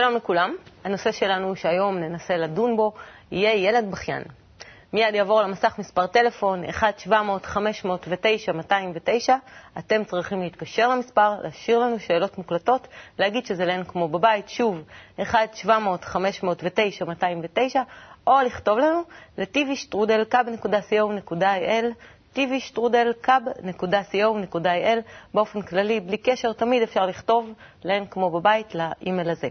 שלום לכולם. הנושא שלנו שהיום ננסה לדון בו יהיה ילד בכיין. מיד יעבור למסך מספר טלפון 1-700-509-209. אתם צריכים להתקשר למספר, להשאיר לנו שאלות מוקלטות, להגיד שזה לאין כמו בבית, שוב, 1-700-509-209, או לכתוב לנו ל-tvstrudel.co.il tvstrudel.co.il באופן כללי, בלי קשר, תמיד אפשר לכתוב לאין כמו בבית, לאימייל הזה.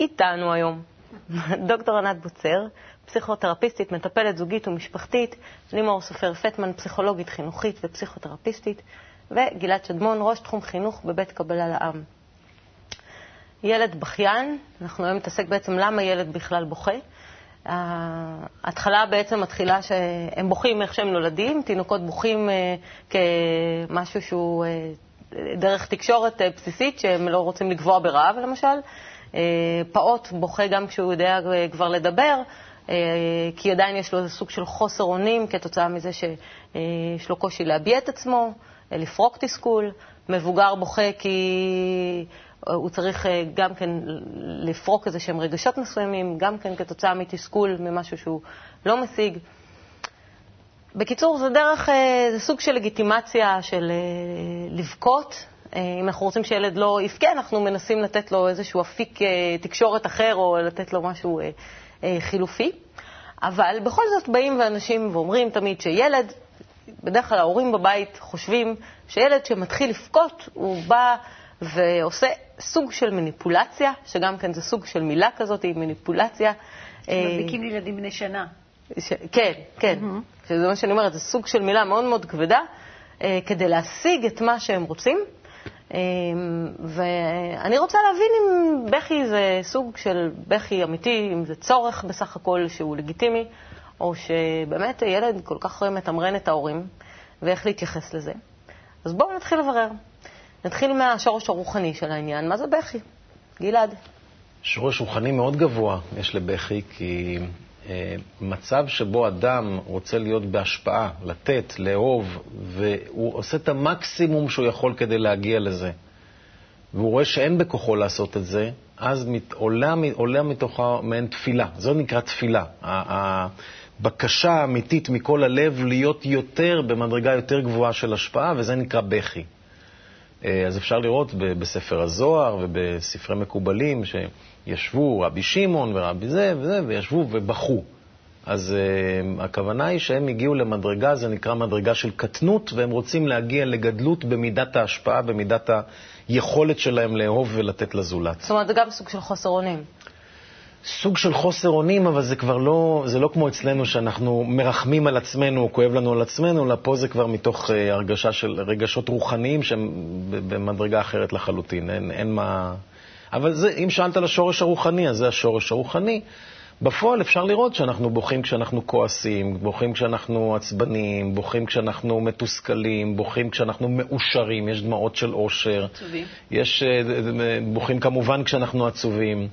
איתנו היום דוקטור ענת בוצר, פסיכותרפיסטית, מטפלת זוגית ומשפחתית, לימור סופר פטמן, פסיכולוגית חינוכית ופסיכותרפיסטית, וגלעד שדמון, ראש תחום חינוך בבית קבלה לעם. ילד בכיין, אנחנו היום נתעסק בעצם למה ילד בכלל בוכה. ההתחלה בעצם מתחילה שהם בוכים איך שהם נולדים, תינוקות בוכים אה, כמשהו שהוא אה, דרך תקשורת אה, בסיסית, שהם לא רוצים לגבוה ברעב למשל. פעוט בוכה גם כשהוא יודע כבר לדבר, כי עדיין יש לו איזה סוג של חוסר אונים כתוצאה מזה שיש לו קושי להביע את עצמו, לפרוק תסכול. מבוגר בוכה כי הוא צריך אה, גם כן לפרוק איזה שהם רגשות מסוימים, גם כן כתוצאה מתסכול ממשהו שהוא לא משיג. בקיצור, זה דרך, אה, זה סוג של לגיטימציה של אה, לבכות. אם אנחנו רוצים שילד לא יבכה, אנחנו מנסים לתת לו איזשהו אפיק תקשורת אחר או לתת לו משהו חילופי. אבל בכל זאת באים ואנשים ואומרים תמיד שילד, בדרך כלל ההורים בבית חושבים שילד שמתחיל לבכות, הוא בא ועושה סוג של מניפולציה, שגם כן זה סוג של מילה כזאת, היא מניפולציה. מדביקים לילדים בני שנה. ש... כן, כן. Mm-hmm. שזה מה שאני אומרת, זה סוג של מילה מאוד מאוד כבדה, אה, כדי להשיג את מה שהם רוצים. אה, ואני רוצה להבין אם בכי זה סוג של בכי אמיתי, אם זה צורך בסך הכל שהוא לגיטימי, או שבאמת ילד כל כך מתמרן את ההורים, ואיך להתייחס לזה. אז בואו נתחיל לברר. נתחיל מהשורש הרוחני של העניין. מה זה בכי? גלעד. שורש רוחני מאוד גבוה יש לבכי, כי מצב שבו אדם רוצה להיות בהשפעה, לתת, לאהוב, והוא עושה את המקסימום שהוא יכול כדי להגיע לזה, והוא רואה שאין בכוחו לעשות את זה, אז מת, עולה, עולה מתוכה מעין תפילה. זו נקרא תפילה. הבקשה האמיתית מכל הלב להיות יותר, במדרגה יותר גבוהה של השפעה, וזה נקרא בכי. אה, אז אפשר לראות בספר הזוהר ובספרי מקובלים שישבו רבי שמעון ורבי זה וזה, וישבו ובכו. אז uh, הכוונה היא שהם הגיעו למדרגה, זה נקרא מדרגה של קטנות, והם רוצים להגיע לגדלות במידת ההשפעה, במידת היכולת שלהם לאהוב ולתת לזולת. זאת אומרת, זה גם סוג של חוסר אונים. סוג של חוסר אונים, אבל זה כבר לא, זה לא כמו אצלנו שאנחנו מרחמים על עצמנו, כואב לנו על עצמנו, אלא פה זה כבר מתוך uh, הרגשה של רגשות רוחניים שהם במדרגה אחרת לחלוטין, אין, אין מה... אבל זה, אם שאלת על השורש הרוחני, אז זה השורש הרוחני. בפועל אפשר לראות שאנחנו בוכים כשאנחנו כועסים, בוכים כשאנחנו עצבניים, בוכים כשאנחנו מתוסכלים, בוכים כשאנחנו מאושרים, יש דמעות של אושר. עצובים. יש, אה, בוכים כמובן כשאנחנו עצובים.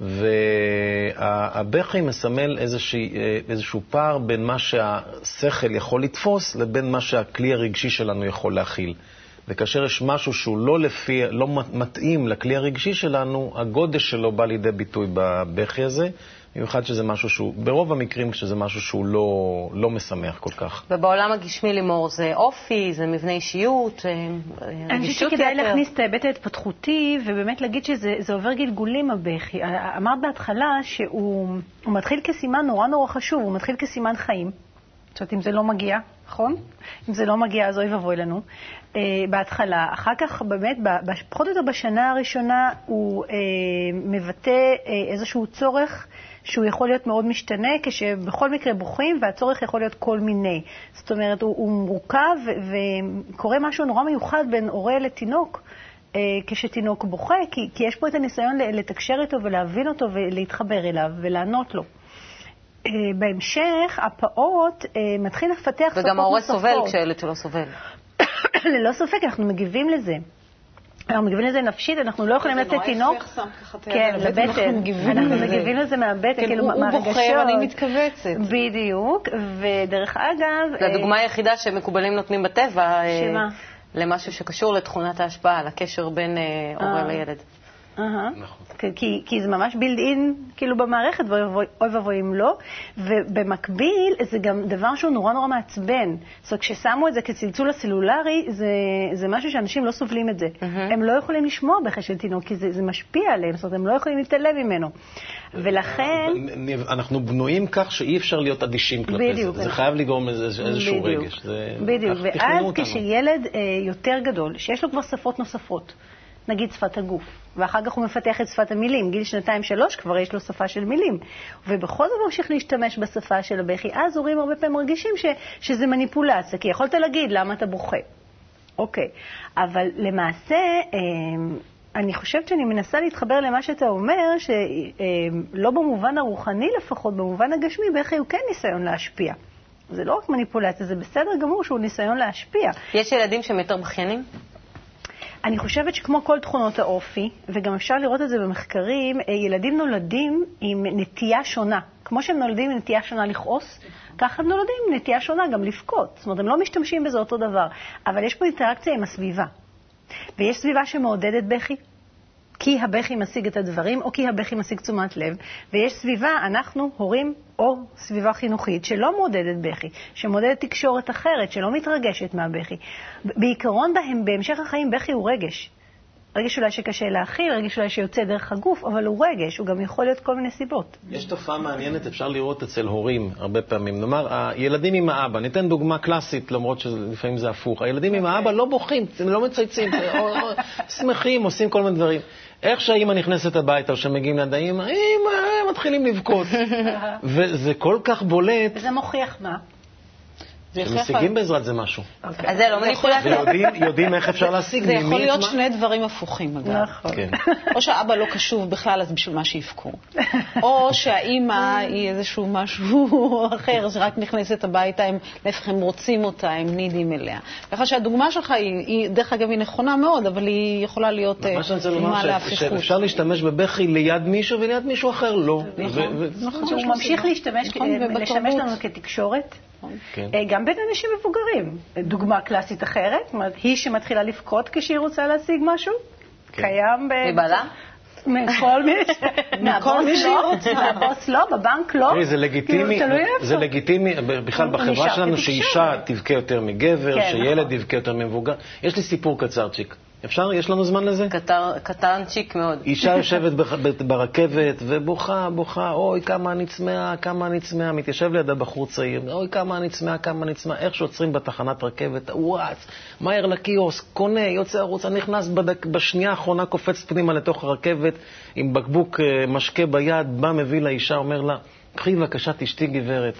והבכי מסמל איזושהי, איזשהו פער בין מה שהשכל יכול לתפוס לבין מה שהכלי הרגשי שלנו יכול להכיל. וכאשר יש משהו שהוא לא, לפי, לא מתאים לכלי הרגשי שלנו, הגודש שלו בא לידי ביטוי בבכי הזה, במיוחד שזה משהו שהוא, ברוב המקרים כשזה משהו שהוא לא, לא משמח כל כך. ובעולם הגשמי לימור זה אופי, זה מבנה אישיות, אה, אני חושבת שכדאי להכניס את ההיבט ההתפתחותי, ובאמת להגיד שזה עובר גלגולים הבכי. אמרת בהתחלה שהוא מתחיל כסימן נורא נורא חשוב, הוא מתחיל כסימן חיים. זאת אומרת, אם זה לא מגיע, נכון? אם זה לא מגיע, אז אוי ואבוי לנו. Uh, בהתחלה. אחר כך, באמת, פחות או יותר בשנה הראשונה, הוא uh, מבטא uh, איזשהו צורך שהוא יכול להיות מאוד משתנה, כשבכל מקרה בוכים, והצורך יכול להיות כל מיני. זאת אומרת, הוא, הוא מורכב, וקורה משהו נורא מיוחד בין הורה לתינוק. אה, כשתינוק בוכה, כי, כי יש פה את הניסיון לתקשר איתו ולהבין אותו ולהתחבר אליו ולענות לו. אה, בהמשך, הפעוט אה, מתחיל לפתח שפות נוספות. וגם ההורה סובל כשהילד שלו סובל. ללא ספק, אנחנו מגיבים לזה. אנחנו מגיבים לזה נפשית, אנחנו לא יכולים לצאת תינוק. כן, לבטן. אנחנו מגיבים לזה מהבטן, כן, כאילו מהרגשות. הוא בוחר, אני מתכווצת. בדיוק, ודרך אגב... זו הדוגמה היחידה שמקובלים נותנים בטבע. שמה? למשהו שקשור לתכונת ההשפעה, לקשר בין הורה לילד. נכון. כי, כי זה ממש בילד אין, כאילו, במערכת, ואוי ואבוי אם לא. ובמקביל, זה גם דבר שהוא נורא נורא מעצבן. זאת אומרת, כששמו את זה כצלצול הסלולרי, זה, זה משהו שאנשים לא סובלים את זה. Mm-hmm. הם לא יכולים לשמוע בכי של תינוק, כי זה, זה משפיע עליהם, זאת אומרת, הם לא יכולים להתעלם ממנו. ולכן... אנחנו בנויים כך שאי אפשר להיות אדישים כלפי בדיוק, זה. זה חייב לגרום איזשהו בדיוק, רגש. זה... בדיוק, ואז כשילד אה, יותר גדול, שיש לו כבר שפות נוספות, נגיד שפת הגוף, ואחר כך הוא מפתח את שפת המילים. גיל שנתיים-שלוש כבר יש לו שפה של מילים, ובכל זאת ממשיך להשתמש בשפה של הבכי. אז הורים הרבה פעמים מרגישים ש, שזה מניפולציה, כי יכולת להגיד למה אתה בוכה. אוקיי, אבל למעשה, אמ, אני חושבת שאני מנסה להתחבר למה שאתה אומר, שלא במובן הרוחני לפחות, במובן הגשמי, בכי הוא כן ניסיון להשפיע. זה לא רק מניפולציה, זה בסדר גמור שהוא ניסיון להשפיע. יש ילדים שהם יותר בכיינים? אני חושבת שכמו כל תכונות האופי, וגם אפשר לראות את זה במחקרים, אה, ילדים נולדים עם נטייה שונה. כמו שהם נולדים עם נטייה שונה לכעוס, ככה הם נולדים עם נטייה שונה גם לבכות. זאת אומרת, הם לא משתמשים בזה אותו דבר. אבל יש פה אינטראקציה עם הסביבה. ויש סביבה שמעודדת בכי, כי הבכי משיג את הדברים, או כי הבכי משיג תשומת לב, ויש סביבה, אנחנו, הורים, או סביבה חינוכית, שלא מעודדת בכי, שמעודדת תקשורת אחרת, שלא מתרגשת מהבכי. בעיקרון, בהם, בהמשך החיים, בכי הוא רגש. רגש אולי שקשה להכיל, רגש אולי שיוצא דרך הגוף, אבל הוא רגש, הוא גם יכול להיות כל מיני סיבות. יש תופעה מעניינת, אפשר לראות אצל הורים הרבה פעמים. נאמר, הילדים עם האבא, ניתן דוגמה קלאסית, למרות שלפעמים זה הפוך. הילדים עם האבא לא בוכים, לא מצייצים, שמחים, עושים כל מיני דברים. איך שהאימא נכנסת הביתה, או שמגיעים ליד האימא, אימא, מתחילים לבכות. וזה כל כך בולט. וזה מוכיח מה? שמשיגים בעזרת זה משהו. אוקיי. אז זה לא מניפולציה. ויודעים איך אפשר להשיג. זה יכול להיות שני דברים הפוכים, אגב. נכון. כן. או שהאבא לא קשוב בכלל, אז בשביל מה שיבכו. או שהאימא היא איזשהו משהו אחר, שרק נכנסת הביתה, להפך, הם רוצים אותה, הם נידים אליה. ככה שהדוגמה שלך היא, דרך אגב, היא נכונה מאוד, אבל היא יכולה להיות דוגמה להפיכות. שאפשר להשתמש בבכי ליד מישהו וליד מישהו אחר לא. נכון. נכון. שהוא ממשיך להשתמש נכון, לנו כתקשורת. נכון. כן. אה, גם בין אנשים מבוגרים. דוגמה קלאסית אחרת, זאת אומרת, היא שמתחילה לבכות כשהיא רוצה להשיג משהו, כן. קיים ב... מבעלה? מכל מי שהיא רוצה. מהבוס לא, בבנק לא. זה לגיטימי, זה לגיטימי בכלל בחברה שלנו שאישה תבכה יותר מגבר, כן, שילד נכון. יבכה יותר ממבוגר. יש לי סיפור קצרצ'יק. אפשר? יש לנו זמן לזה? קטנצ'יק מאוד. אישה יושבת ברכבת ובוכה, בוכה, אוי, כמה אני צמאה, כמה אני צמאה. מתיישב לידה בחור צעיר, אוי, כמה אני צמאה, כמה אני צמאה. איך שעוצרים בתחנת רכבת, וואץ, מהר לקיוסק, קונה, יוצא החוצה, נכנס בדק, בשנייה האחרונה, קופץ פנימה לתוך הרכבת עם בקבוק אה, משקה ביד, בא, מביא לאישה, אומר לה, קחי בבקשה, תשתי גברת.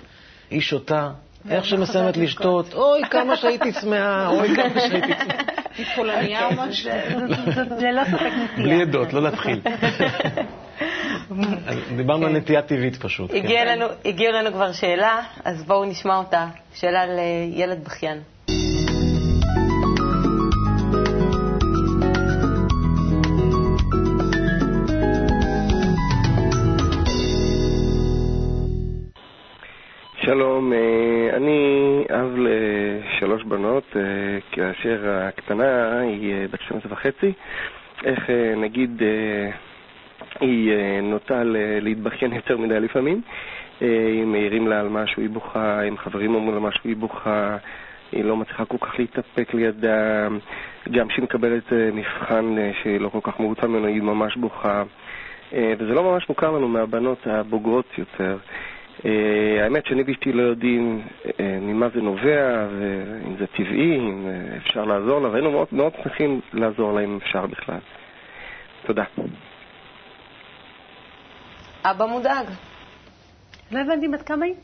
היא שותה, איך שמסיימת לשתות, אוי, כמה שהייתי צמאה, אוי, כמה שהייתי צמאה. היא פולניה או משהו? זה לא ספק נטייה. בלי עדות, לא להתחיל. דיברנו על כן. נטייה טבעית פשוט. הגיעה לנו כבר שאלה, אז בואו נשמע אותה. שאלה לילד בכיין. שלום, אה, אני אב לשלוש בנות, אה, כאשר הקטנה היא אה, בת 12 וחצי. איך נגיד היא נוטה להתבכיין יותר מדי לפעמים. אם מעירים לה על משהו היא בוכה, אם חברים אומרים לה משהו היא בוכה, היא לא מצליחה כל כך להתאפק לידה. גם כשהיא מקבלת מבחן שהיא לא כל כך מרוצה ממנו היא ממש בוכה. וזה לא ממש מוכר לנו מהבנות הבוגרות יותר. אה, האמת שאני ואשתי לא יודעים אה, ממה זה נובע, ואם זה טבעי, אם אה, אפשר לעזור לה, והיינו מאוד, מאוד שמחים לעזור לה אם אפשר בכלל. תודה. אבא מודאג. לא הבנתי בת כמה היא?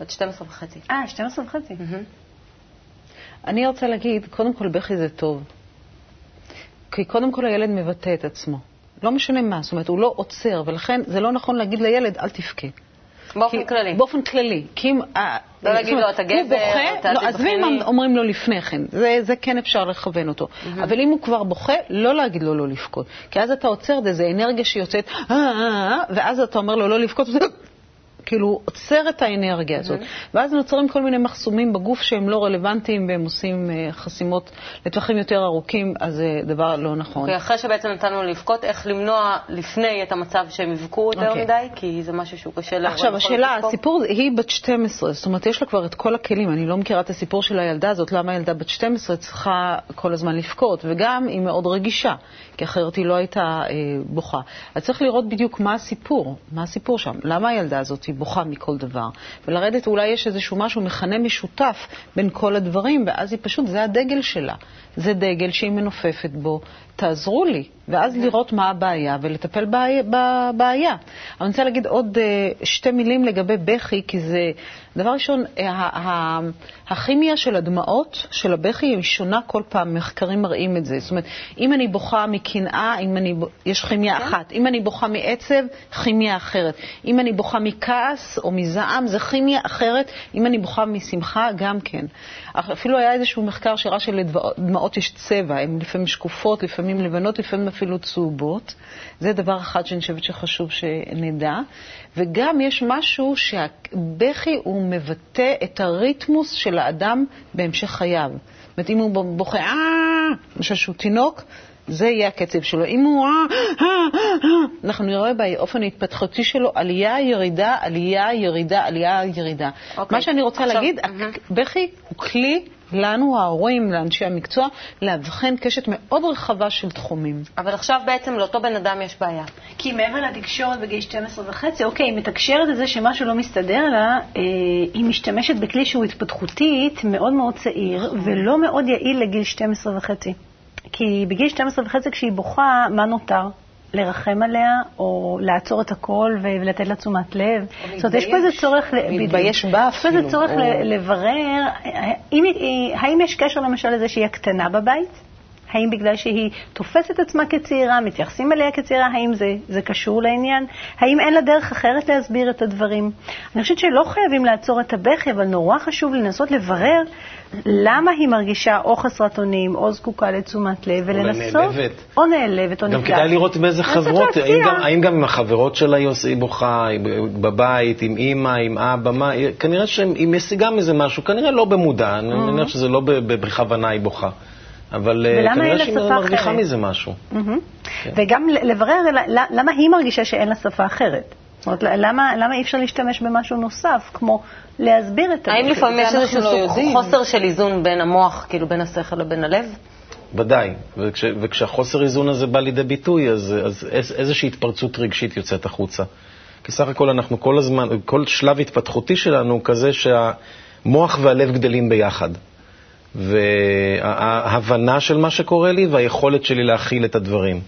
בת 12 וחצי. אה, 12 וחצי. אני רוצה להגיד, קודם כל בכי זה טוב. כי קודם כל הילד מבטא את עצמו. לא משנה מה, זאת אומרת, הוא לא עוצר, ולכן זה לא נכון להגיד לילד, אל תבכה. באופן כללי. באופן כללי. כי אם... לא להגיד לו, אתה גבר, אתה לא, עזבי מה אומרים לו לפני כן, זה, זה כן אפשר לכוון אותו. Mm-hmm. אבל אם הוא כבר בוכה, לא להגיד לו לא לבכות. כי אז אתה עוצר את זה, זה אנרגיה שיוצאת, אה, אה, אה, ואז אתה אומר לו לא לבכות, כאילו עוצר את האנרגיה הזאת. Mm-hmm. ואז נוצרים כל מיני מחסומים בגוף שהם לא רלוונטיים והם עושים uh, חסימות לטווחים יותר ארוכים, אז זה דבר לא נכון. Okay, אוקיי, אחרי שבעצם נתנו לבכות, איך למנוע לפני את המצב שהם יבכו יותר okay. אוקיי. מדי? כי זה משהו שהוא קשה להראות. עכשיו, השאלה, הסיפור, היא בת 12, זאת אומרת, יש לה כבר את כל הכלים. אני לא מכירה את הסיפור של הילדה הזאת, למה הילדה בת 12 צריכה כל הזמן לבכות, וגם היא מאוד רגישה, כי אחרת היא לא הייתה אה, בוכה. אז צריך לראות בדיוק מה הסיפור, מה הסיפור שם, למה הילדה הזאת היא בוכה מכל דבר, ולרדת אולי יש איזשהו משהו, מכנה משותף בין כל הדברים, ואז היא פשוט, זה הדגל שלה. זה דגל שהיא מנופפת בו, תעזרו לי, ואז לראות מה הבעיה ולטפל בבעיה. אני רוצה להגיד עוד אה, שתי מילים לגבי בכי, כי זה, דבר ראשון, אה, הכימיה של הדמעות, של הבכי, היא שונה כל פעם, מחקרים מראים את זה. זאת אומרת, אם אני בוכה מקנאה, אני, יש כימיה כן. אחת. אם אני בוכה מעצב, כימיה אחרת. אם אני בוכה מכעס או מזעם, זה כימיה אחרת. אם אני בוכה משמחה, גם כן. אפילו היה איזשהו מחקר שראה שלדמעות יש צבע, הן לפעמים שקופות, לפעמים לבנות, לפעמים אפילו צהובות. זה דבר אחד שאני חושבת שחשוב שנדע. וגם יש משהו שהבכי הוא מבטא את הריתמוס של האדם בהמשך חייו. זאת אומרת, אם הוא בוכה, אה, למשל שהוא תינוק, זה יהיה הקצב שלו. אם הוא... אנחנו נראה באופן ההתפתחותי שלו עלייה, ירידה, עלייה, ירידה, עלייה, ירידה. Okay. מה שאני רוצה עכשיו, להגיד, uh-huh. בכי הוא כלי לנו, ההורים, לאנשי המקצוע, לאבחן קשת מאוד רחבה של תחומים. אבל עכשיו בעצם לאותו בן אדם יש בעיה. כי מעבר לתקשורת בגיל 12 וחצי, אוקיי, היא מתקשרת את זה שמשהו לא מסתדר לה, אה, היא משתמשת בכלי שהוא התפתחותית מאוד מאוד צעיר. ולא מאוד יעיל לגיל 12 וחצי. כי בגיל 12 וחצי כשהיא בוכה, מה נותר? לרחם עליה, או לעצור את הכל ולתת לה תשומת לב. זאת אומרת, יש פה איזה צורך... להתבייש בה אפילו. יש פה איזה צורך לברר, האם יש קשר למשל לזה שהיא הקטנה בבית? האם בגלל שהיא תופסת עצמה כצעירה, מתייחסים אליה כצעירה, האם זה, זה קשור לעניין? האם אין לה דרך אחרת להסביר את הדברים? אני חושבת שלא חייבים לעצור את הבכי, אבל נורא חשוב לנסות לברר למה היא מרגישה או חסרת אונים, או זקוקה לתשומת לב, ולנסות... או נעלבת. או נעלבת, או נפגעת. גם כדאי לראות באיזה חברות, האם גם, האם גם עם החברות שלה היא בוכה, בבית, עם אימא, עם אבא, מה, כנראה שהיא משיגה מזה משהו, כנראה לא במודע, אני mm-hmm. מניח שזה לא בכוונה היא בוכה. אבל אה, כנראה שהיא מרוויחה מזה משהו. כן. וגם לברר למה היא מרגישה שאין לה שפה אחרת. זאת אומרת, למה, למה אי אפשר להשתמש במשהו נוסף, כמו להסביר את זה? האם לפעמים יש איזשהו לא חוסר של איזון בין המוח, כאילו בין השכל לבין הלב? ודאי, וכש, וכשהחוסר איזון הזה בא לידי ביטוי, אז, אז איזושהי התפרצות רגשית יוצאת החוצה. כי סך הכל אנחנו כל הזמן, כל שלב התפתחותי שלנו הוא כזה שהמוח והלב גדלים ביחד. וההבנה של מה שקורה לי והיכולת שלי להכיל את הדברים.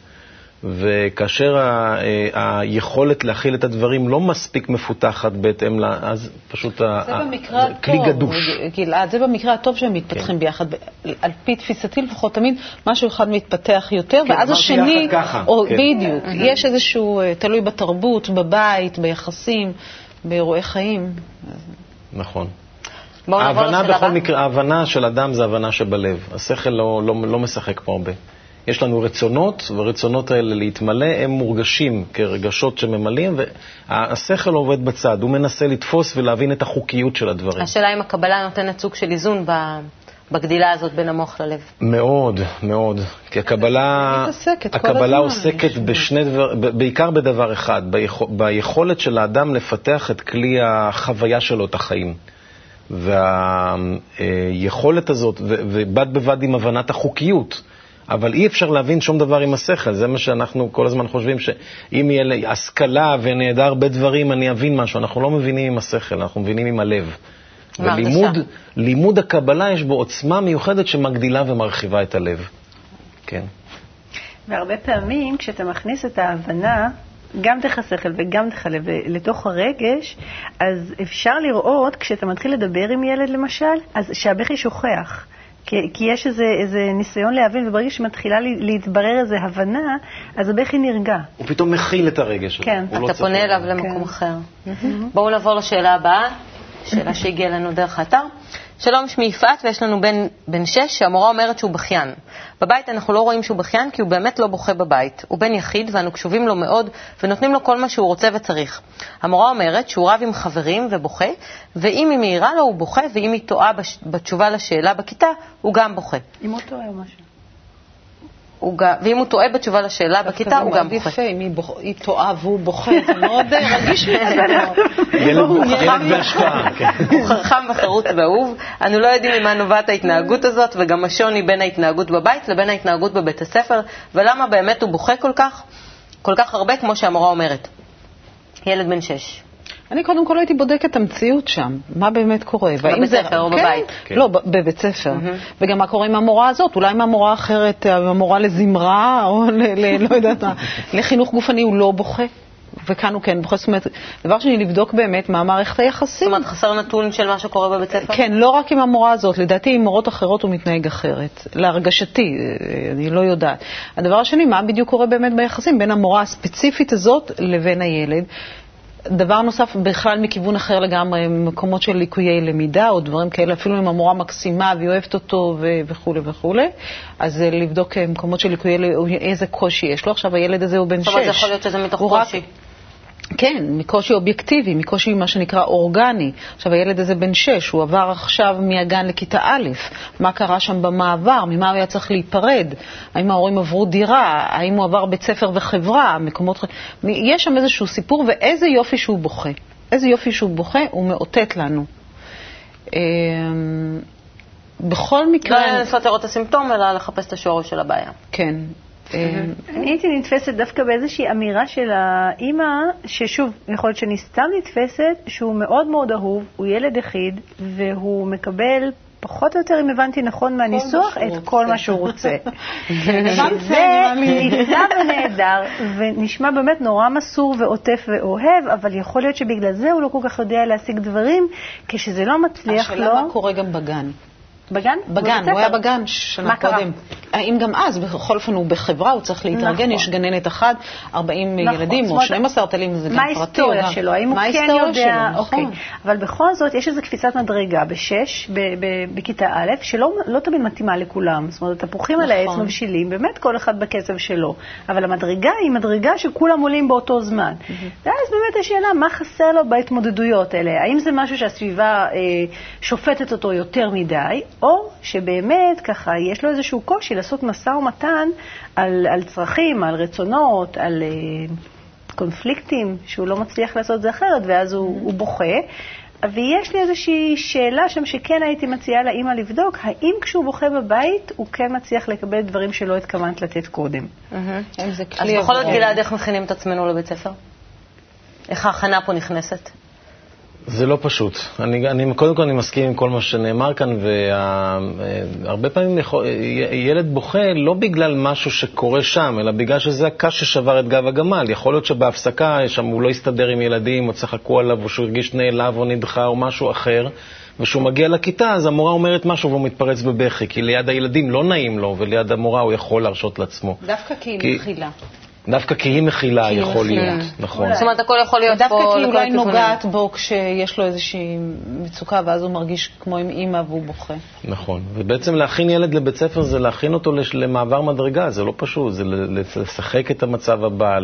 וכאשר ה, אה, היכולת להכיל את הדברים לא מספיק מפותחת בהתאם ל... אז פשוט זה ה, במקרה הטוב, כלי גדוש. גלעד, זה במקרה הטוב שהם מתפתחים כן. ביחד. על פי תפיסתי לפחות, תמיד משהו אחד מתפתח יותר, כן, ואז השני... ככה. או, כן. בדיוק. Mm-hmm. יש איזשהו, אה, תלוי בתרבות, בבית, ביחסים, באירועי חיים. נכון. ההבנה בכל מקרה, ההבנה של אדם זה הבנה שבלב. השכל לא, לא, לא משחק פה הרבה. יש לנו רצונות, והרצונות האלה להתמלא, הם מורגשים כרגשות שממלאים, והשכל עובד בצד, הוא מנסה לתפוס ולהבין את החוקיות של הדברים. השאלה אם הקבלה נותנת סוג של איזון בגדילה הזאת בין המוח ללב. מאוד, מאוד. כי הקבלה, הקבלה עוסקת בשני דבר, בעיקר בדבר אחד, ביכולת של האדם לפתח את כלי החוויה שלו, את החיים. והיכולת הזאת, ובד בבד עם הבנת החוקיות. אבל אי אפשר להבין שום דבר עם השכל, זה מה שאנחנו כל הזמן חושבים, שאם יהיה לי השכלה ואני אדע הרבה דברים, אני אבין משהו. אנחנו לא מבינים עם השכל, אנחנו מבינים עם הלב. ולימוד לימוד הקבלה יש בו עוצמה מיוחדת שמגדילה ומרחיבה את הלב. כן. והרבה פעמים כשאתה מכניס את ההבנה גם דרך השכל וגם דרך הלב לתוך הרגש, אז אפשר לראות, כשאתה מתחיל לדבר עם ילד למשל, אז שהבכי שוכח. כי, כי יש איזה, איזה ניסיון להבין, וברגע שמתחילה להתברר איזו הבנה, אז הבכי נרגע. הוא פתאום מכיל את הרגש הזה. כן. אתה לא פונה אליו למקום כן. אחר. Mm-hmm. בואו נעבור לשאלה הבאה, שאלה שהגיעה לנו דרך האתר. שלום, שמי יפעת, ויש לנו בן, בן שש שהמורה אומרת שהוא בכיין. בבית אנחנו לא רואים שהוא בכיין כי הוא באמת לא בוכה בבית. הוא בן יחיד ואנו קשובים לו מאוד ונותנים לו כל מה שהוא רוצה וצריך. המורה אומרת שהוא רב עם חברים ובוכה, ואם היא מעירה לו הוא בוכה, ואם היא טועה בתשובה לשאלה בכיתה, הוא גם בוכה. אם הוא טועה משהו. גם, ואם הוא טועה בתשובה לשאלה בכיתה, הוא גם בוכה. יפה, אם היא טועה והוא בוכה, זה מאוד רגיש ילד בהשקעה, כן. הוא חכם וחרוץ ואהוב. אנו לא יודעים ממה נובעת ההתנהגות הזאת, וגם השוני בין ההתנהגות בבית לבין ההתנהגות בבית הספר, ולמה באמת הוא בוכה כל כך, כל כך הרבה, כמו שהמורה אומרת. ילד בן שש. אני קודם כל הייתי בודקת את המציאות שם, מה באמת קורה. בבית ספר או בבית? כן. לא, בבית ספר. וגם מה קורה עם המורה הזאת, אולי עם המורה האחרת, המורה לזמרה, או לא יודעת מה, לחינוך גופני הוא לא בוכה. וכאן הוא כן בוכה. זאת אומרת, דבר שני, לבדוק באמת מה מערכת היחסים. זאת אומרת, חסר נתון של מה שקורה בבית ספר? כן, לא רק עם המורה הזאת. לדעתי, עם מורות אחרות הוא מתנהג אחרת. להרגשתי, אני לא יודעת. הדבר השני, מה בדיוק קורה באמת ביחסים בין המורה הספציפית הזאת לבין הילד. דבר נוסף, בכלל מכיוון אחר לגמרי, מקומות של ליקויי למידה או דברים כאלה, אפילו אם המורה מקסימה והיא אוהבת אותו וכולי וכולי, אז לבדוק מקומות של ליקויי, איזה קושי יש לו. עכשיו הילד הזה הוא בן שש. זאת אומרת, יכול להיות שזה מתוך קושי. כן, מקושי אובייקטיבי, מקושי מה שנקרא אורגני. עכשיו, הילד הזה בן שש, הוא עבר עכשיו מהגן לכיתה א', מה קרה שם במעבר, ממה הוא היה צריך להיפרד, האם ההורים עברו דירה, האם הוא עבר בית ספר וחברה, מקומות... יש שם איזשהו סיפור, ואיזה יופי שהוא בוכה. איזה יופי שהוא בוכה, הוא מאותת לנו. אמ, בכל מקרה... לא לנסות לראות את הסימפטום, אלא לחפש את השורש של הבעיה. כן. אה, אני הייתי נתפסת דווקא באיזושהי אמירה של האימא, ששוב, יכול להיות שאני סתם נתפסת, שהוא מאוד מאוד אהוב, הוא ילד יחיד, והוא מקבל פחות או יותר, אם הבנתי נכון מהניסוח, את כל מה שהוא רוצה. זה נפלא ונהדר, ונשמע באמת נורא מסור ועוטף ואוהב, אבל יכול להיות שבגלל זה הוא לא כל כך יודע להשיג דברים, כשזה לא מצליח לו... השאלה מה קורה גם בגן. בגן? בגן, הוא היה בגן שנה קודם. מה קרה? האם גם אז, בכל אופן הוא בחברה, הוא צריך להתארגן, נכון. יש גננת אחת, 40 נכון. ילדים או 12 תלים, זה גם פרטי. מה ההיסטוריה שלו? האם הוא כן יודע? שלו? נכון. אוקיי. אבל בכל זאת, יש איזו קפיצת מדרגה בשש, בכיתה א', שלא לא תמיד מתאימה לכולם. זאת אומרת, התפוחים. על העץ. מבשילים, באמת כל אחד בקצב שלו. אבל המדרגה היא מדרגה שכולם עולים באותו זמן. ואז באמת השאלה, מה חסר לו בהתמודדויות האלה? האם זה משהו שהסביבה אה, שופטת אותו יותר מדי, או שבאמת ככה יש לו איזשהו קושי לעשות משא ומתן על, על צרכים, על רצונות, על uh, קונפליקטים, שהוא לא מצליח לעשות את זה אחרת, ואז הוא. הוא בוכה. ויש לי איזושהי שאלה שם שכן הייתי מציעה לאימא לבדוק, האם כשהוא בוכה בבית הוא כן מצליח לקבל דברים שלא התכוונת לתת קודם. אז בכל זאת, גלעד, איך מכינים את עצמנו לבית ספר? איך ההכנה פה נכנסת? זה לא פשוט. אני, אני, קודם כל אני מסכים עם כל מה שנאמר כאן, והרבה פעמים יכול, ילד בוכה לא בגלל משהו שקורה שם, אלא בגלל שזה הקש ששבר את גב הגמל. יכול להיות שבהפסקה שם הוא לא הסתדר עם ילדים, או צחקו עליו, או שהוא הרגיש נעלב או נדחה או משהו אחר, וכשהוא מגיע לכיתה אז המורה אומרת משהו והוא מתפרץ בבכי, כי ליד הילדים לא נעים לו, וליד המורה הוא יכול להרשות לעצמו. דווקא כי היא מכילה. דווקא כי היא מכילה יכול להיות, נכון. זאת אומרת, הכל יכול להיות פה... דווקא כי אולי נוגעת בו כשיש לו איזושהי מצוקה, ואז הוא מרגיש כמו עם אימא והוא בוכה. נכון, ובעצם להכין ילד לבית ספר זה להכין אותו למעבר מדרגה, זה לא פשוט, זה לשחק את המצב הבא,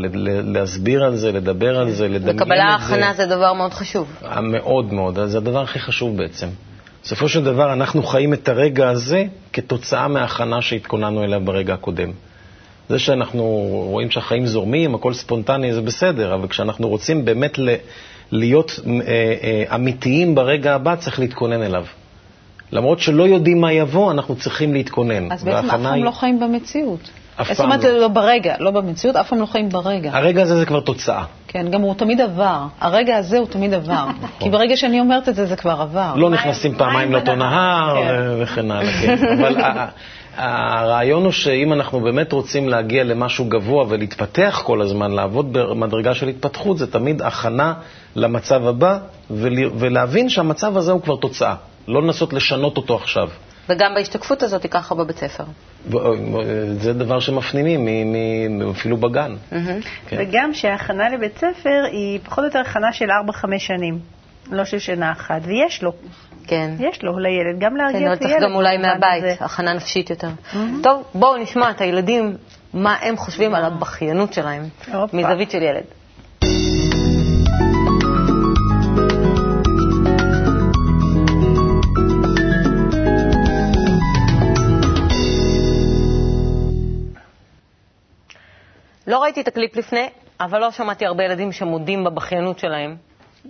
להסביר על זה, לדבר על זה, לדמיין את זה. וקבלה ההכנה זה דבר מאוד חשוב. מאוד מאוד, זה הדבר הכי חשוב בעצם. בסופו של דבר אנחנו חיים את הרגע הזה כתוצאה מההכנה שהתכוננו אליה ברגע הקודם. זה שאנחנו רואים שהחיים זורמים, הכל ספונטני, זה בסדר, אבל כשאנחנו רוצים באמת ל- להיות אה, אה, אמיתיים ברגע הבא, צריך להתכונן אליו. למרות שלא יודעים מה יבוא, אנחנו צריכים להתכונן. אז בעצם אף פעם היא... לא חיים במציאות. אף פעם זאת אומרת, לא. לא ברגע, לא במציאות, אף פעם לא חיים ברגע. הרגע הזה זה כבר תוצאה. כן, גם הוא תמיד עבר. הרגע הזה הוא תמיד עבר. נכון. כי ברגע שאני אומרת את זה, זה כבר עבר. לא נכנסים פעמיים לאותו נהר כן. וכן הלאה, כן. אבל הרעיון הוא שאם אנחנו באמת רוצים להגיע למשהו גבוה ולהתפתח כל הזמן, לעבוד במדרגה של התפתחות, זה תמיד הכנה למצב הבא, ולהבין שהמצב הזה הוא כבר תוצאה. לא לנסות לשנות אותו עכשיו. וגם בהשתקפות הזאת היא ככה בבית ספר. זה דבר שמפנימים, אפילו בגן. כן. וגם שההכנה לבית ספר היא פחות או יותר הכנה של 4-5 שנים. לא של שינה אחת, ויש לו. כן. יש לו, לילד, גם להרגיע כן, את הילד. כן, גם אולי מהבית, הכנה נפשית יותר. Mm-hmm. טוב, בואו נשמע את הילדים, מה הם חושבים על הבכיינות שלהם, מזווית של ילד. לא ראיתי את הקליפ לפני, אבל לא שמעתי הרבה ילדים שמודים בבכיינות שלהם.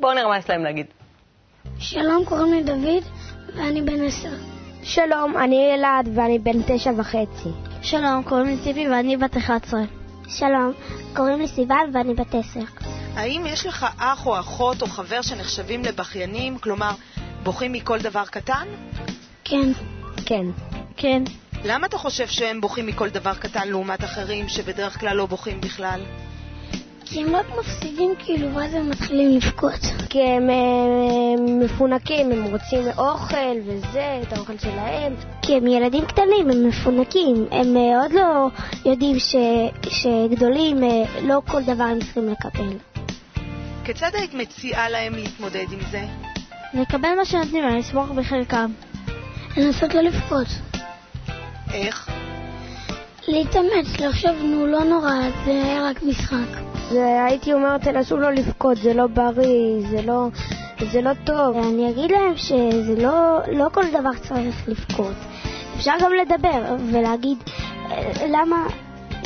בואו נראה מה יש להם להגיד. שלום, קוראים לי דוד ואני בן עשר. שלום, אני אלעד ואני בן תשע וחצי. שלום, קוראים לי ציפי ואני בת 11. שלום, קוראים לי סיוון ואני בת עשר. האם יש לך אח או אחות או חבר שנחשבים לבכיינים, כלומר, בוכים מכל דבר קטן? כן. כן. כן. למה אתה חושב שהם בוכים מכל דבר קטן לעומת אחרים שבדרך כלל לא בוכים בכלל? כי הם רק מפסידים כאילו, ואז הם מתחילים לבכות. כי הם, הם מפונקים, הם רוצים אוכל וזה, את האוכל שלהם. כי הם ילדים קטנים, הם מפונקים. הם אה, עוד לא יודעים ש, שגדולים, אה, לא כל דבר הם צריכים לקבל. כיצד היית מציעה להם להתמודד עם זה? לקבל מה שנותנים להם, לסמוך בחלקם. לנסות לא לבכות. איך? להתאמץ, לחשוב, נו, לא נורא, זה היה רק משחק. הייתי אומרת, תנסו לא לבכות, זה לא בריא, זה לא, זה לא טוב. אני אגיד להם שזה לא, לא כל דבר צריך לבכות. אפשר גם לדבר ולהגיד, למה,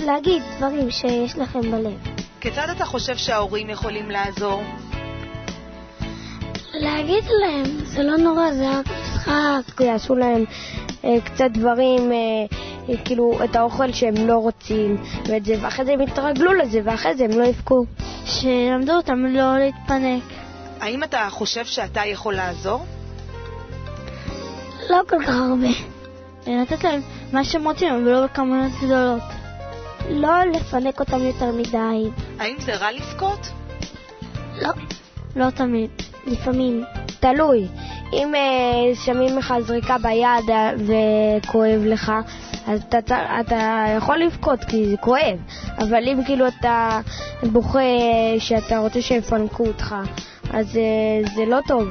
להגיד דברים שיש לכם בלב. כיצד אתה חושב שההורים יכולים לעזור? להגיד להם, זה לא נורא, זה רק משחק. יעשו להם אה, קצת דברים, אה, כאילו, את האוכל שהם לא רוצים, ואת זה, ואחרי זה הם יתרגלו לזה, ואחרי זה הם לא יבכו. שלמדו אותם לא להתפנק. האם אתה חושב שאתה יכול לעזור? לא כל כך הרבה. לתת להם מה שהם רוצים, אבל לא בכמויות גדולות. לא לפנק אותם יותר מדי. האם זה רע לבכות? לא. לא תמיד. לפעמים. תלוי. אם uh, שמים לך זריקה ביד uh, וכואב לך, אז אתה, אתה, יכול לבכות כי זה כואב, אבל אם כאילו אתה בוכה שאתה רוצה שיפנקו אותך, אז uh, זה לא טוב.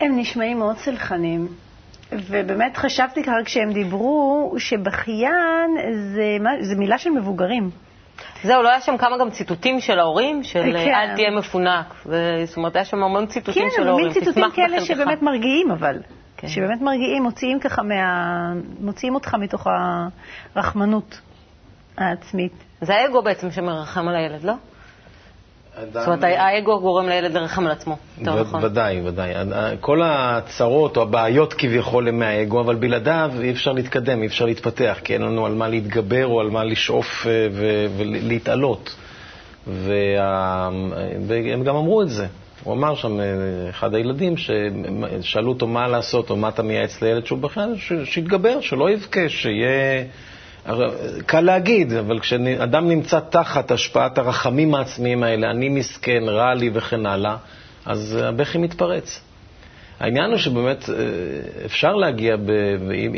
הם נשמעים מאוד סלחנים, ובאמת חשבתי ככה כשהם דיברו שבכיין זה, זה מילה של מבוגרים. זהו, לא היה שם כמה גם ציטוטים של ההורים, של כן. אל תהיה מפונק. זאת אומרת, היה שם המון ציטוטים כן, של ההורים. כן, מין ציטוטים כאלה שבאמת מרגיעים, אבל. כן. שבאמת מרגיעים, מוציאים ככה מה... מוציאים אותך מתוך הרחמנות העצמית. זה האגו בעצם שמרחם על הילד, לא? זאת אומרת, האגו גורם לילד לרחם על עצמו. יותר נכון. ודאי, ודאי. כל הצרות או הבעיות כביכול הם מהאגו, אבל בלעדיו אי אפשר להתקדם, אי אפשר להתפתח, כי אין לנו על מה להתגבר או על מה לשאוף אה, ולהתעלות. והם גם אמרו את זה. הוא אמר שם, אה, אחד הילדים, ששאלו אותו מה לעשות או מה אתה מייעץ לילד שהוא בכלל, שיתגבר, שלא יבכה, שיהיה... קל להגיד, אבל כשאדם נמצא תחת השפעת הרחמים העצמיים האלה, אני מסכן, רע לי וכן הלאה, אז הבכי מתפרץ. העניין הוא שבאמת אה, אפשר להגיע, ב,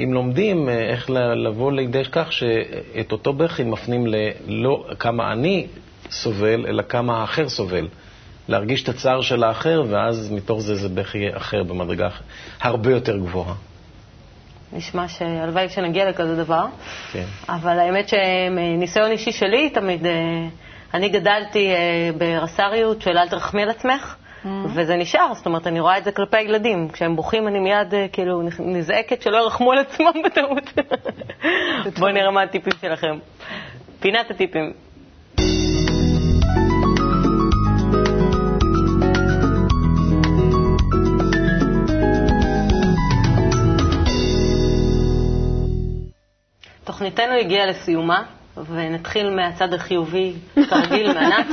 אם לומדים, אה, איך לבוא לידי כך שאת אותו בכי מפנים ללא כמה אני סובל, אלא כמה האחר סובל. להרגיש את הצער של האחר, ואז מתוך זה זה בכי אחר במדרגה הרבה יותר גבוהה. נשמע שהלוואי שנגיע לכזה דבר. כן. אבל האמת שמניסיון אישי שלי, תמיד, אה, אני גדלתי אה, ברס"ריות של אל תרחמי על עצמך, mm-hmm. וזה נשאר, זאת אומרת, אני רואה את זה כלפי הילדים. כשהם בוכים אני מיד אה, כאילו נזעקת שלא ירחמו על עצמם בטעות. בואו נראה מה הטיפים שלכם. פינת הטיפים. תוכניתנו הגיעה לסיומה, ונתחיל מהצד החיובי, כרגיל, מענת.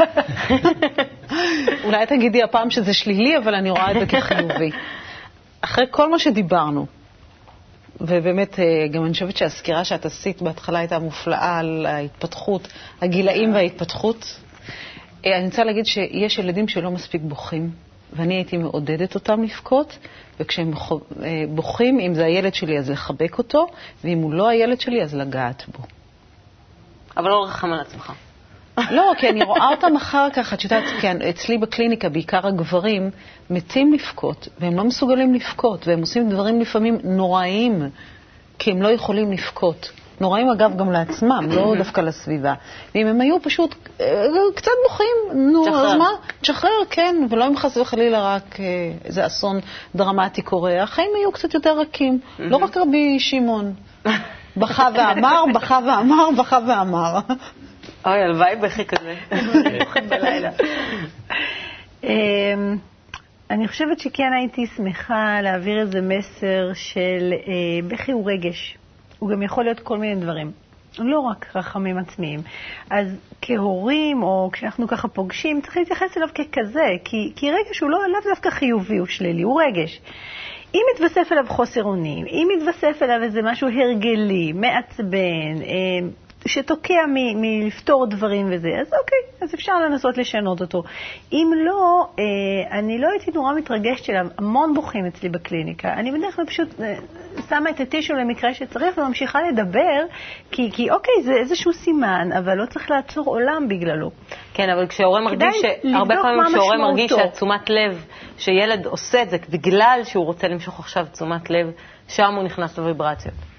אולי תגידי הפעם שזה שלילי, אבל אני רואה את זה כחיובי. אחרי כל מה שדיברנו, ובאמת, אה, גם אני חושבת שהסקירה שאת עשית בהתחלה הייתה מופלאה על ההתפתחות, הגילאים וההתפתחות. אה, אני רוצה להגיד שיש ילדים שלא מספיק בוכים, ואני הייתי מעודדת אותם לבכות, וכשהם אה, בוכים, אם זה הילד שלי, אז לחבק אותו, ואם הוא לא הילד שלי, אז לגעת בו. אבל לא רחם על עצמך. לא, כי אני רואה אותם אחר כך, את יודעת, כן, אצלי בקליניקה, בעיקר הגברים, מתים לבכות, והם לא מסוגלים לבכות, והם עושים דברים לפעמים נוראיים, כי הם לא יכולים לבכות. נוראים אגב גם לעצמם, לא דווקא לסביבה. ואם הם היו פשוט אה, קצת בוכים, נו. אז מה? תשחרר, כן, ולא אם חס וחלילה רק אה, איזה אסון דרמטי קורה. החיים היו קצת יותר רכים, לא רק רבי שמעון. בכה ואמר, בכה ואמר, בכה ואמר. אוי, הלוואי בכי כזה. אמ, אני חושבת שכן הייתי שמחה להעביר איזה מסר של אה, בכי הוא רגש. הוא גם יכול להיות כל מיני דברים. לא רק רחמים עצמיים. אז כהורים, או כשאנחנו ככה פוגשים, צריך להתייחס אליו ככזה, כי, כי רגש הוא לא לאו דווקא חיובי או שלילי, הוא רגש. אם מתווסף אליו חוסר אונים, אם מתווסף אליו איזה משהו הרגלי, מעצבן, שתוקע מלפתור דברים וזה, אז אוקיי, אז אפשר לנסות לשנות אותו. אם לא, אה, אני לא הייתי נורא מתרגשת אליו, המון בוכים אצלי בקליניקה. אני בדרך כלל פשוט אה, שמה את הטישו למקרה שצריך וממשיכה לדבר, כי, כי אוקיי, זה איזשהו סימן, אבל לא צריך לעצור עולם בגללו. כן, אבל כשהורה מרגיש, ש... הרבה פעמים כשהורה מרגיש שהתשומת לב, שילד עושה את זה בגלל שהוא רוצה למשוך עכשיו תשומת לב, שם הוא נכנס לוויברציות.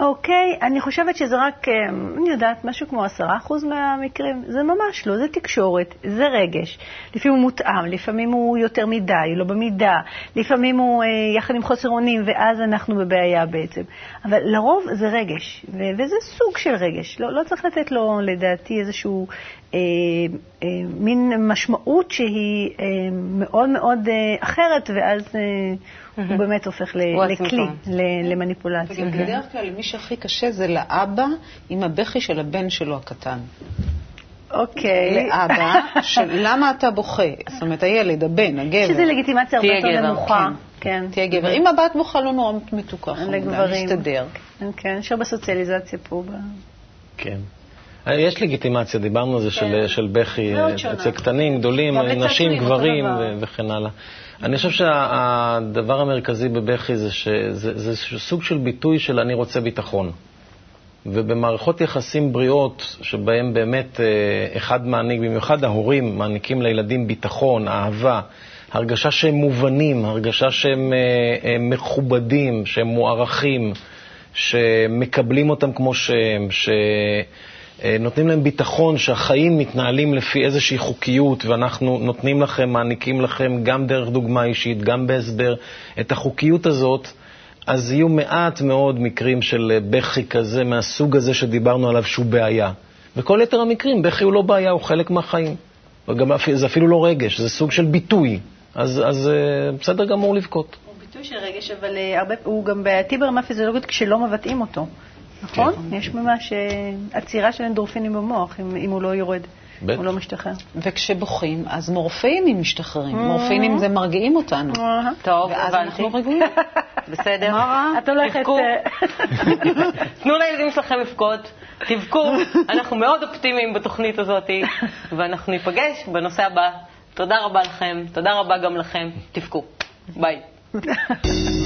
אוקיי, אני חושבת שזה רק, אה, אני יודעת, משהו כמו עשרה אחוז מהמקרים. זה ממש לא, זה תקשורת, זה רגש. לפעמים הוא מותאם, לפעמים הוא יותר מדי, לא במידה, לפעמים הוא אה, יחד עם חוסר אונים, ואז אנחנו בבעיה בעצם. אבל לרוב זה רגש, ו- וזה סוג של רגש. לא, לא צריך לתת לו, לדעתי, איזשהו מין משמעות שהיא אה, מאוד מאוד אה, אחרת, ואז... אה, הוא באמת הופך לכלי, למניפולציה. וגם בדרך כלל למי שהכי קשה זה לאבא עם הבכי של הבן שלו הקטן. אוקיי. לאבא, למה אתה בוכה? זאת אומרת, הילד, הבן, הגבר. שזה לגיטימציה הרבה יותר נמוכה. כן. תהיה גבר. אם הבת בוכה לא נורא מתוקה, לגברים. מסתדר. כן, יש הרבה סוציאליזציה פה. כן. יש לגיטימציה, דיברנו על זה של, של בכי אצל קטנים, גדולים, נשים, גברים וכן הלאה. אני חושב שהדבר המרכזי בבכי זה שזה סוג של ביטוי של אני רוצה ביטחון. ובמערכות יחסים בריאות, שבהן באמת אה, אחד מעניק, במיוחד ההורים, מעניקים לילדים ביטחון, אהבה, הרגשה שהם מובנים, הרגשה שהם אה, אה, מכובדים, שהם מוערכים, שמקבלים אותם כמו שהם, ש... אה, נותנים להם ביטחון שהחיים מתנהלים לפי איזושהי חוקיות, ואנחנו נותנים לכם, מעניקים לכם, גם דרך דוגמה אישית, גם בהסבר, את החוקיות הזאת, אז יהיו מעט מאוד מקרים של בכי כזה, מהסוג הזה שדיברנו עליו, שהוא בעיה. וכל יתר המקרים, בכי הוא לא בעיה, הוא חלק מהחיים. וגם זה אפילו לא רגש, זה סוג של ביטוי. אז, אז אה, בסדר גמור לבכות. הוא ביטוי של רגש, אבל אה, הרבה, הוא גם בעייתי ברמה פיזיולוגית כשלא מבטאים אותו. נכון? כן. יש ממש אה, עצירה של אנדורפינים במוח, אם, אם הוא לא יורד. בטח. הוא לא משתחרר. וכשבוכים, אז מורפינים משתחררים. Mm-hmm. מורפינים זה מרגיעים אותנו. Mm-hmm. טוב, ואז אנחנו רגועים. בסדר. מה רע? את הולכת... תבכו. תנו לילדים שלכם לבכות, תבכו. אנחנו מאוד אופטימיים בתוכנית הזאת, ואנחנו ניפגש בנושא הבא. תודה רבה לכם, תודה רבה גם לכם. תבכו. ביי.